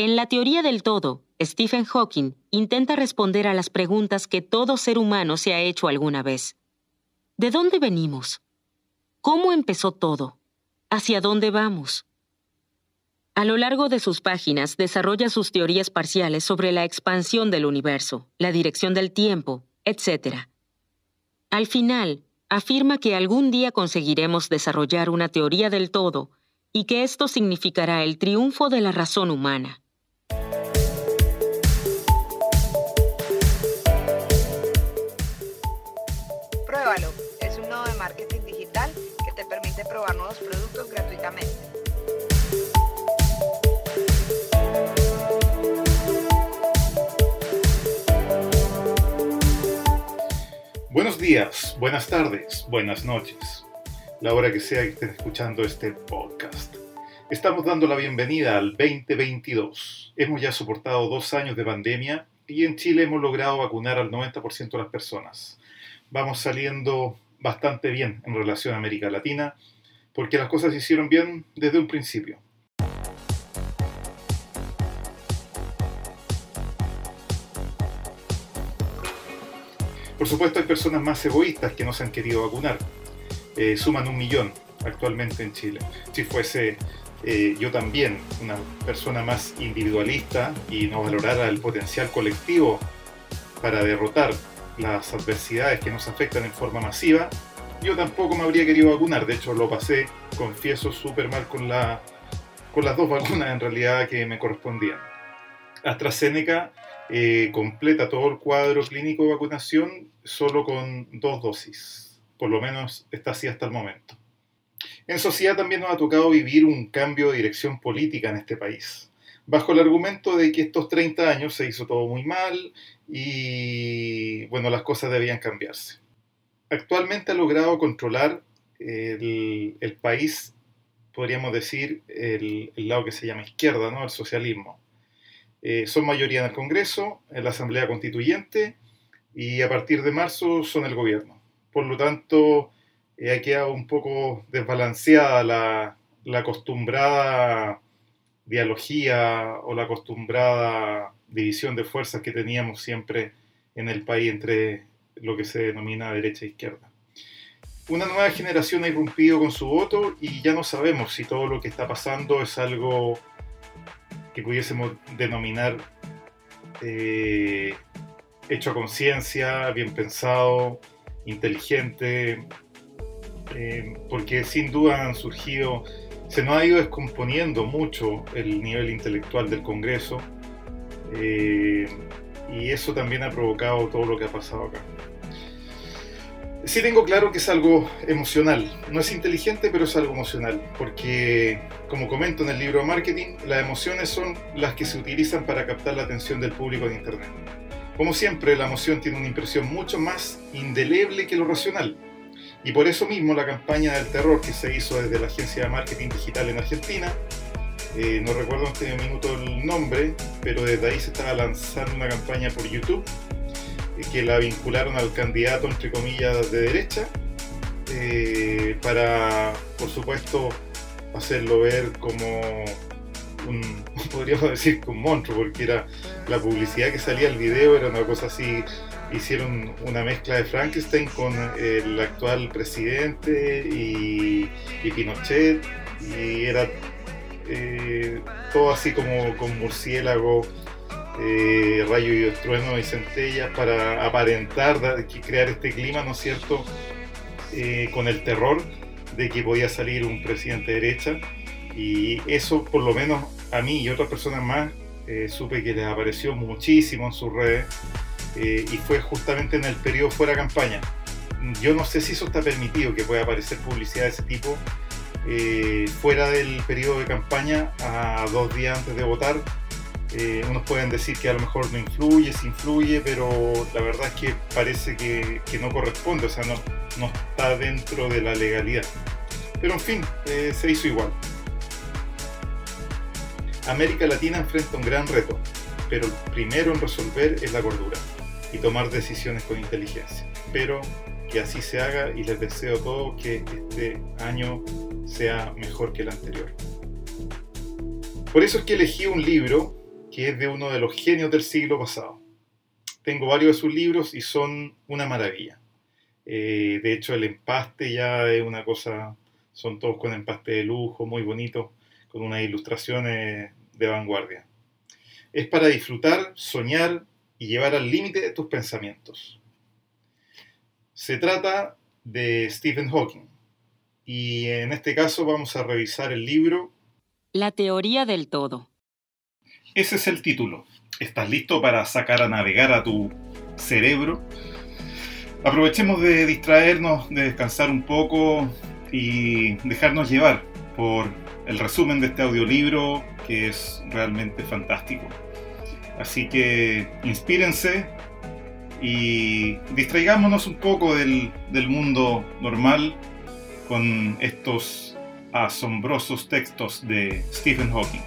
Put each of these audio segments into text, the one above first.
En la teoría del todo, Stephen Hawking intenta responder a las preguntas que todo ser humano se ha hecho alguna vez. ¿De dónde venimos? ¿Cómo empezó todo? ¿Hacia dónde vamos? A lo largo de sus páginas desarrolla sus teorías parciales sobre la expansión del universo, la dirección del tiempo, etc. Al final, afirma que algún día conseguiremos desarrollar una teoría del todo y que esto significará el triunfo de la razón humana. Digital que te permite probar nuevos productos gratuitamente. Buenos días, buenas tardes, buenas noches. La hora que sea que estén escuchando este podcast. Estamos dando la bienvenida al 2022. Hemos ya soportado dos años de pandemia y en Chile hemos logrado vacunar al 90% de las personas. Vamos saliendo bastante bien en relación a América Latina porque las cosas se hicieron bien desde un principio. Por supuesto hay personas más egoístas que no se han querido vacunar. Eh, suman un millón actualmente en Chile. Si fuese eh, yo también una persona más individualista y no valorara el potencial colectivo para derrotar las adversidades que nos afectan en forma masiva, yo tampoco me habría querido vacunar. De hecho, lo pasé, confieso, súper mal con, la, con las dos vacunas en realidad que me correspondían. AstraZeneca eh, completa todo el cuadro clínico de vacunación solo con dos dosis. Por lo menos está así hasta el momento. En sociedad también nos ha tocado vivir un cambio de dirección política en este país, bajo el argumento de que estos 30 años se hizo todo muy mal y bueno, las cosas debían cambiarse. Actualmente ha logrado controlar el, país, podríamos decir, el, el, lado que se llama izquierda, ¿no? el socialismo eh, son mayoría en el Congreso, en la Asamblea Constituyente y a partir de marzo son el gobierno. Por lo tanto, eh, ha quedado un poco desbalanceada la, la acostumbrada dialogía o la acostumbrada división de fuerzas que teníamos siempre en el país entre lo que se denomina derecha e izquierda. Una nueva generación ha irrumpido con su voto y ya no sabemos si todo lo que está pasando es algo que pudiésemos denominar eh, hecho a conciencia, bien pensado, inteligente, eh, porque sin duda han surgido, se nos ha ido descomponiendo mucho el nivel intelectual del Congreso eh, y eso también ha provocado todo lo que ha pasado acá. Sí tengo claro que es algo emocional. No es inteligente, pero es algo emocional. Porque, como comento en el libro de marketing, las emociones son las que se utilizan para captar la atención del público en Internet. Como siempre, la emoción tiene una impresión mucho más indeleble que lo racional. Y por eso mismo la campaña del terror que se hizo desde la agencia de marketing digital en Argentina, eh, no recuerdo en este minuto el nombre, pero desde ahí se estaba lanzando una campaña por YouTube que la vincularon al candidato, entre comillas, de derecha, eh, para, por supuesto, hacerlo ver como un, podríamos decir que un monstruo, porque era la publicidad que salía el video, era una cosa así, hicieron una mezcla de Frankenstein con el actual presidente y, Pinochet, y era eh, todo así como con murciélago eh, rayo y trueno y centellas para aparentar, crear este clima, ¿no es cierto?, eh, con el terror de que podía salir un presidente de derecha. Y eso, por lo menos a mí y otras personas más, eh, supe que les apareció muchísimo en sus redes y fue justamente en el periodo fuera campaña. Yo no sé si eso está permitido, que pueda aparecer publicidad de ese tipo fuera del periodo de campaña a dos días antes de votar eh, unos pueden decir que a lo mejor no influye, sí influye, pero la verdad es que parece que, no corresponde, o sea, no, no, está dentro de la legalidad. Pero en fin, eh, se hizo igual. América Latina enfrenta un gran reto, pero el primero en resolver es la cordura y tomar decisiones con inteligencia. Pero que así se haga y les deseo a todos que este año sea mejor que el anterior. Por eso es que elegí un libro que es de uno de los genios del siglo pasado. Tengo varios de sus libros y son una maravilla. Eh, de hecho, el empaste ya es una cosa, son todos con empaste de lujo, muy bonito, con unas ilustraciones de vanguardia. Es para disfrutar, soñar y llevar al límite de tus pensamientos. Se trata de Stephen Hawking y en este caso vamos a revisar el libro La teoría del todo. Ese es el título. ¿Estás listo para sacar a navegar a tu cerebro? Aprovechemos de distraernos, de descansar un poco y dejarnos llevar por el resumen de este audiolibro que es realmente fantástico. Así que inspírense y distraigámonos un poco del, del mundo normal con estos asombrosos textos de Stephen Hawking.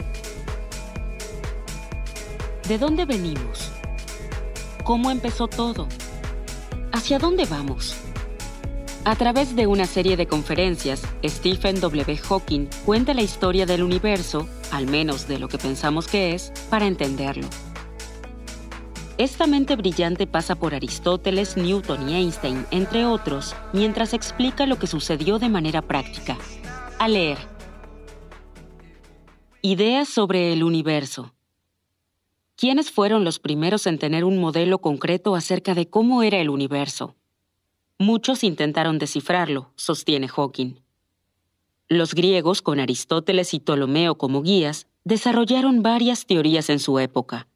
¿De dónde venimos? ¿Cómo empezó todo? ¿Hacia dónde vamos? A través de una serie de conferencias, Stephen W. Hawking cuenta la historia del universo, al menos de lo que pensamos que es, para entenderlo. Esta mente brillante pasa por Aristóteles, Newton y Einstein, entre otros, mientras explica lo que sucedió de manera práctica. A leer. Ideas sobre el universo. ¿Quiénes fueron los primeros en tener un modelo concreto acerca de cómo era el universo? Muchos intentaron descifrarlo, sostiene Hawking. Los griegos, con Aristóteles y Ptolomeo como guías, desarrollaron varias teorías en su época.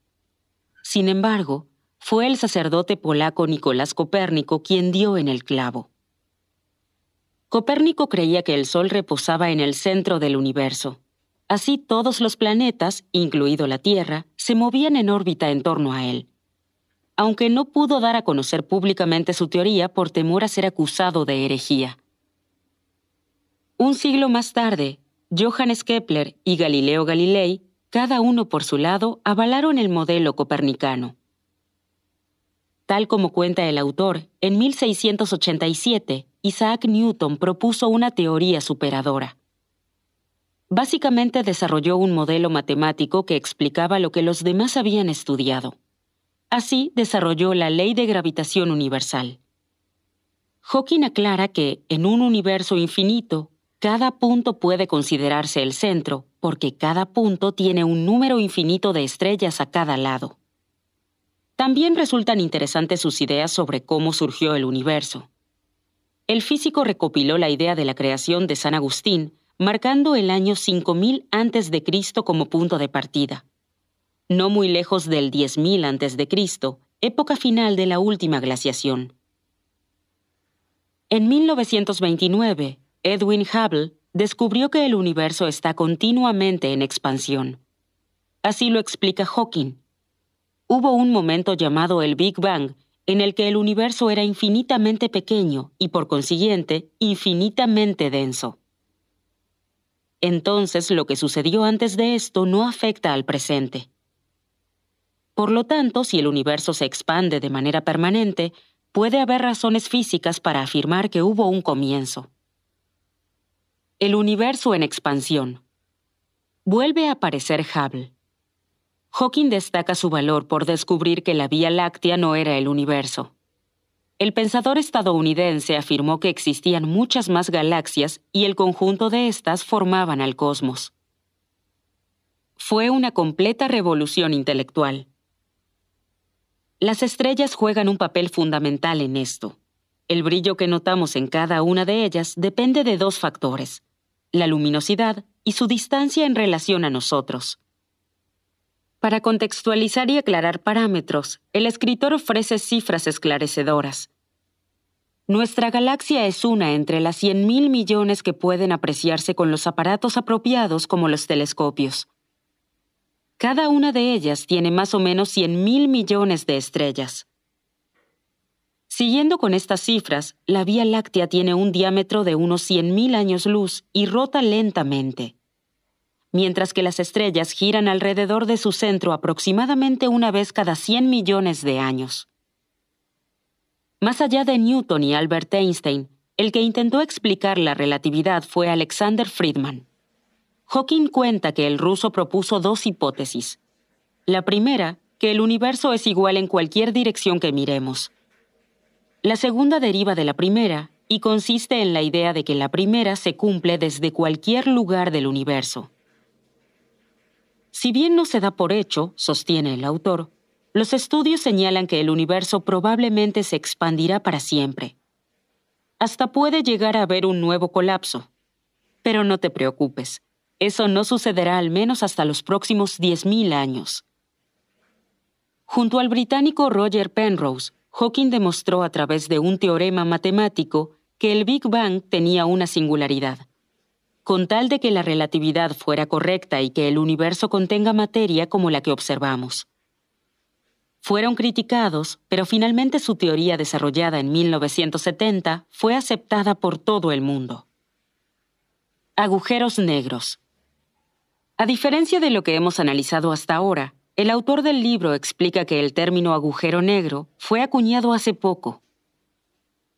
Sin embargo, fue el sacerdote polaco Nicolás Copérnico quien dio en el clavo. Copérnico creía que el Sol reposaba en el centro del universo. Así todos los planetas, incluido la Tierra, se movían en órbita en torno a él. Aunque no pudo dar a conocer públicamente su teoría por temor a ser acusado de herejía. Un siglo más tarde, Johannes Kepler y Galileo Galilei, cada uno por su lado, avalaron el modelo copernicano. Tal como cuenta el autor, en 1687, Isaac Newton propuso una teoría superadora. Básicamente desarrolló un modelo matemático que explicaba lo que los demás habían estudiado. Así desarrolló la ley de gravitación universal. Hawking aclara que, en un universo infinito, cada punto puede considerarse el centro, porque cada punto tiene un número infinito de estrellas a cada lado. También resultan interesantes sus ideas sobre cómo surgió el universo. El físico recopiló la idea de la creación de San Agustín marcando el año 5000 a.C. como punto de partida. No muy lejos del 10000 a.C., época final de la última glaciación. En 1929, Edwin Hubble descubrió que el universo está continuamente en expansión. Así lo explica Hawking. Hubo un momento llamado el Big Bang en el que el universo era infinitamente pequeño y por consiguiente infinitamente denso. Entonces lo que sucedió antes de esto no afecta al presente. Por lo tanto, si el universo se expande de manera permanente, puede haber razones físicas para afirmar que hubo un comienzo. El universo en expansión. Vuelve a aparecer Hubble. Hawking destaca su valor por descubrir que la Vía Láctea no era el universo. El pensador estadounidense afirmó que existían muchas más galaxias y el conjunto de estas formaban al cosmos. Fue una completa revolución intelectual. Las estrellas juegan un papel fundamental en esto. El brillo que notamos en cada una de ellas depende de dos factores, la luminosidad y su distancia en relación a nosotros. Para contextualizar y aclarar parámetros, el escritor ofrece cifras esclarecedoras. Nuestra galaxia es una entre las 100.000 millones que pueden apreciarse con los aparatos apropiados como los telescopios. Cada una de ellas tiene más o menos 100.000 millones de estrellas. Siguiendo con estas cifras, la Vía Láctea tiene un diámetro de unos 100.000 años luz y rota lentamente mientras que las estrellas giran alrededor de su centro aproximadamente una vez cada 100 millones de años. Más allá de Newton y Albert Einstein, el que intentó explicar la relatividad fue Alexander Friedman. Hawking cuenta que el ruso propuso dos hipótesis. La primera, que el universo es igual en cualquier dirección que miremos. La segunda deriva de la primera y consiste en la idea de que la primera se cumple desde cualquier lugar del universo. Si bien no se da por hecho, sostiene el autor, los estudios señalan que el universo probablemente se expandirá para siempre. Hasta puede llegar a haber un nuevo colapso. Pero no te preocupes, eso no sucederá al menos hasta los próximos 10.000 años. Junto al británico Roger Penrose, Hawking demostró a través de un teorema matemático que el Big Bang tenía una singularidad. Con tal de que la relatividad fuera correcta y que el universo contenga materia como la que observamos. Fueron criticados, pero finalmente su teoría desarrollada en 1970 fue aceptada por todo el mundo. Agujeros negros. A diferencia de lo que hemos analizado hasta ahora, el autor del libro explica que el término agujero negro fue acuñado hace poco.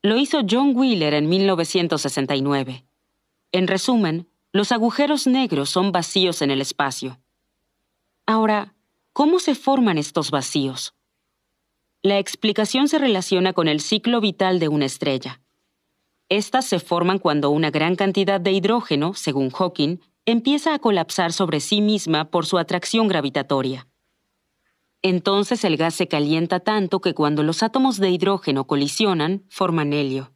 Lo hizo John Wheeler en 1969. En resumen, los agujeros negros son vacíos en el espacio. Ahora, ¿cómo se forman estos vacíos? La explicación se relaciona con el ciclo vital de una estrella. Estas se forman cuando una gran cantidad de hidrógeno, según Hawking, empieza a colapsar sobre sí misma por su atracción gravitatoria. Entonces el gas se calienta tanto que cuando los átomos de hidrógeno colisionan, forman helio.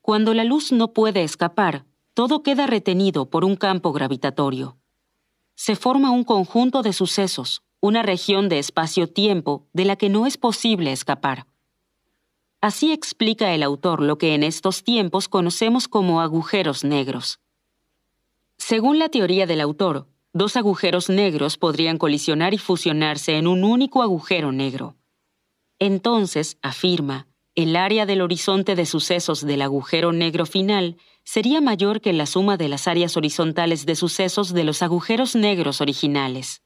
Cuando la luz no puede escapar, todo queda retenido por un campo gravitatorio. Se forma un conjunto de sucesos, una región de espacio-tiempo de la que no es posible escapar. Así explica el autor lo que en estos tiempos conocemos como agujeros negros. Según la teoría del autor, dos agujeros negros podrían colisionar y fusionarse en un único agujero negro. Entonces, afirma, el área del horizonte de sucesos del agujero negro final sería mayor que la suma de las áreas horizontales de sucesos de los agujeros negros originales.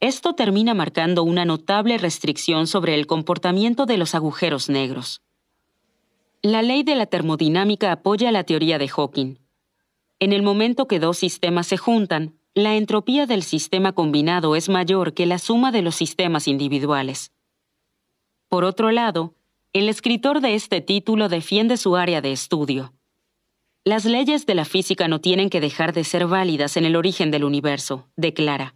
Esto termina marcando una notable restricción sobre el comportamiento de los agujeros negros. La ley de la termodinámica apoya la teoría de Hawking, en el momento que dos sistemas se juntan, la entropía del sistema combinado es mayor que la suma de los sistemas individuales. Por otro lado, el escritor de este título defiende su área de estudio. Las leyes de la física no tienen que dejar de ser válidas en el origen del universo, declara.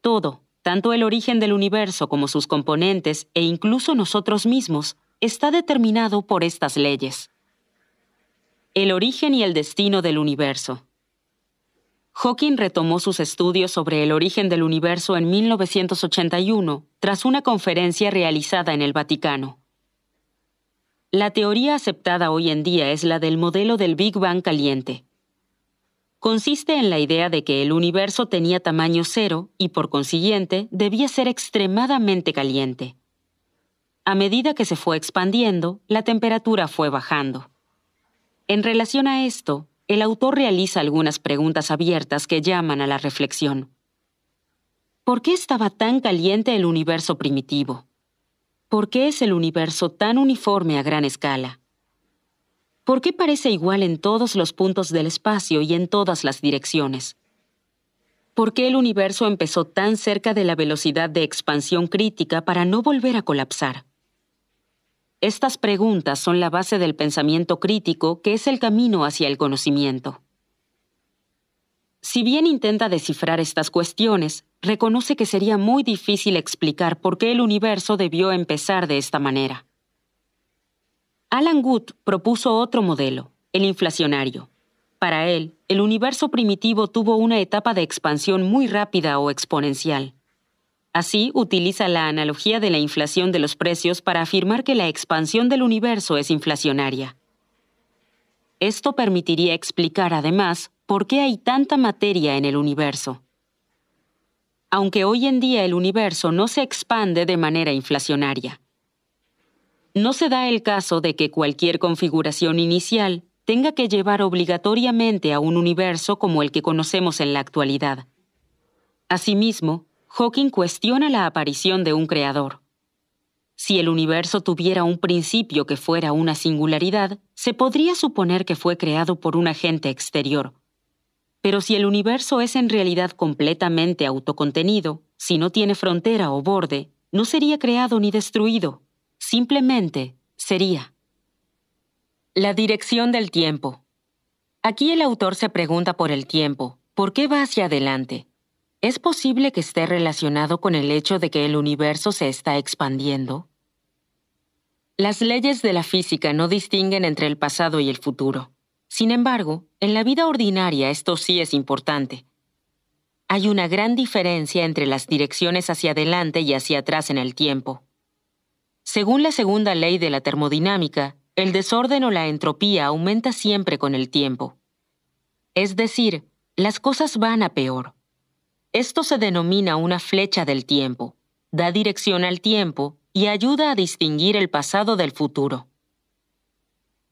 Todo, tanto el origen del universo como sus componentes e incluso nosotros mismos, está determinado por estas leyes. El origen y el destino del universo. Hawking retomó sus estudios sobre el origen del universo en 1981 tras una conferencia realizada en el Vaticano. La teoría aceptada hoy en día es la del modelo del Big Bang caliente. Consiste en la idea de que el universo tenía tamaño cero y por consiguiente debía ser extremadamente caliente. A medida que se fue expandiendo, la temperatura fue bajando. En relación a esto, el autor realiza algunas preguntas abiertas que llaman a la reflexión. ¿Por qué estaba tan caliente el universo primitivo? ¿Por qué es el universo tan uniforme a gran escala? ¿Por qué parece igual en todos los puntos del espacio y en todas las direcciones? ¿Por qué el universo empezó tan cerca de la velocidad de expansión crítica para no volver a colapsar? Estas preguntas son la base del pensamiento crítico que es el camino hacia el conocimiento. Si bien intenta descifrar estas cuestiones, reconoce que sería muy difícil explicar por qué el universo debió empezar de esta manera. Alan Wood propuso otro modelo, el inflacionario. Para él, el universo primitivo tuvo una etapa de expansión muy rápida o exponencial. Así, utiliza la analogía de la inflación de los precios para afirmar que la expansión del universo es inflacionaria. Esto permitiría explicar, además, por qué hay tanta materia en el universo. Aunque hoy en día el universo no se expande de manera inflacionaria. No se da el caso de que cualquier configuración inicial tenga que llevar obligatoriamente a un universo como el que conocemos en la actualidad. Asimismo, Hawking cuestiona la aparición de un creador. Si el universo tuviera un principio que fuera una singularidad, se podría suponer que fue creado por un agente exterior. Pero si el universo es en realidad completamente autocontenido, si no tiene frontera o borde, no sería creado ni destruido, simplemente sería. La dirección del tiempo. Aquí el autor se pregunta por el tiempo, ¿por qué va hacia adelante? ¿Es posible que esté relacionado con el hecho de que el universo se está expandiendo? Las leyes de la física no distinguen entre el pasado y el futuro. Sin embargo, en la vida ordinaria esto sí es importante. Hay una gran diferencia entre las direcciones hacia adelante y hacia atrás en el tiempo. Según la segunda ley de la termodinámica, el desorden o la entropía aumenta siempre con el tiempo. Es decir, las cosas van a peor. Esto se denomina una flecha del tiempo, da dirección al tiempo y ayuda a distinguir el pasado del futuro.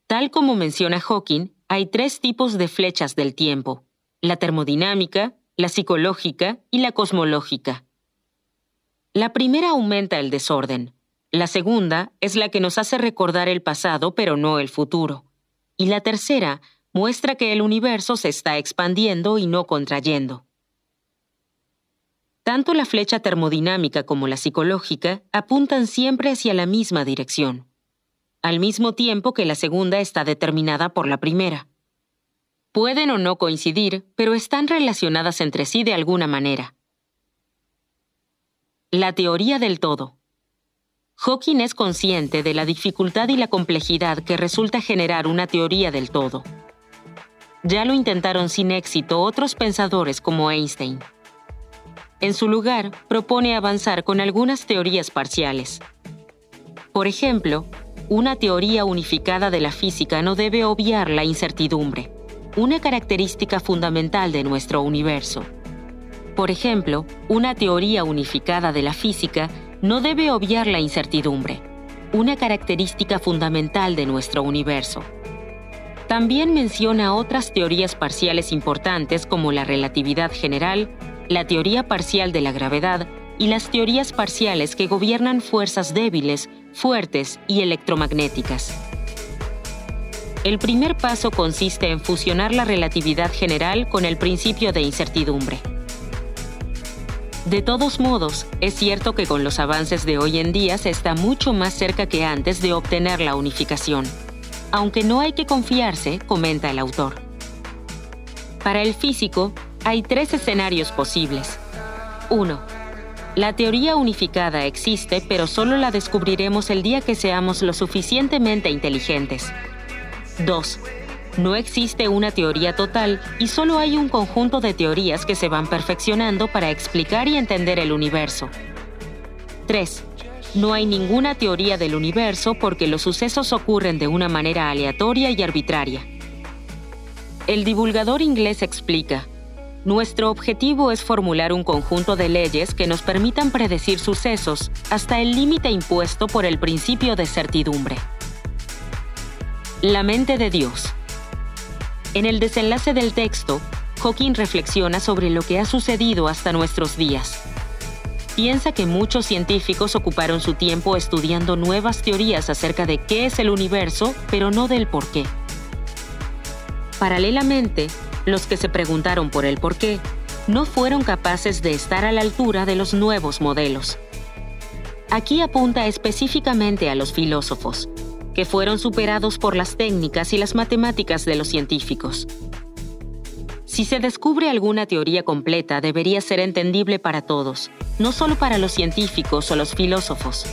Tal como menciona Hawking, hay tres tipos de flechas del tiempo, la termodinámica, la psicológica y la cosmológica. La primera aumenta el desorden, la segunda es la que nos hace recordar el pasado pero no el futuro, y la tercera muestra que el universo se está expandiendo y no contrayendo. Tanto la flecha termodinámica como la psicológica apuntan siempre hacia la misma dirección, al mismo tiempo que la segunda está determinada por la primera. Pueden o no coincidir, pero están relacionadas entre sí de alguna manera. La teoría del todo. Hawking es consciente de la dificultad y la complejidad que resulta generar una teoría del todo. Ya lo intentaron sin éxito otros pensadores como Einstein. En su lugar, propone avanzar con algunas teorías parciales. Por ejemplo, una teoría unificada de la física no debe obviar la incertidumbre, una característica fundamental de nuestro universo. Por ejemplo, una teoría unificada de la física no debe obviar la incertidumbre, una característica fundamental de nuestro universo. También menciona otras teorías parciales importantes como la relatividad general, la teoría parcial de la gravedad y las teorías parciales que gobiernan fuerzas débiles, fuertes y electromagnéticas. El primer paso consiste en fusionar la relatividad general con el principio de incertidumbre. De todos modos, es cierto que con los avances de hoy en día se está mucho más cerca que antes de obtener la unificación. Aunque no hay que confiarse, comenta el autor. Para el físico, hay tres escenarios posibles. 1. La teoría unificada existe, pero solo la descubriremos el día que seamos lo suficientemente inteligentes. 2. No existe una teoría total y solo hay un conjunto de teorías que se van perfeccionando para explicar y entender el universo. 3. No hay ninguna teoría del universo porque los sucesos ocurren de una manera aleatoria y arbitraria. El divulgador inglés explica, nuestro objetivo es formular un conjunto de leyes que nos permitan predecir sucesos hasta el límite impuesto por el principio de certidumbre. La mente de Dios. En el desenlace del texto, Hawking reflexiona sobre lo que ha sucedido hasta nuestros días. Piensa que muchos científicos ocuparon su tiempo estudiando nuevas teorías acerca de qué es el universo, pero no del por qué. Paralelamente, los que se preguntaron por el por qué no fueron capaces de estar a la altura de los nuevos modelos. Aquí apunta específicamente a los filósofos, que fueron superados por las técnicas y las matemáticas de los científicos. Si se descubre alguna teoría completa, debería ser entendible para todos, no solo para los científicos o los filósofos.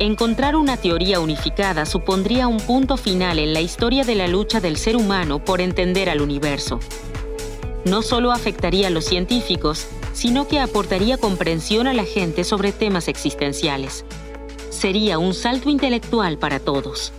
Encontrar una teoría unificada supondría un punto final en la historia de la lucha del ser humano por entender al universo. No solo afectaría a los científicos, sino que aportaría comprensión a la gente sobre temas existenciales. Sería un salto intelectual para todos.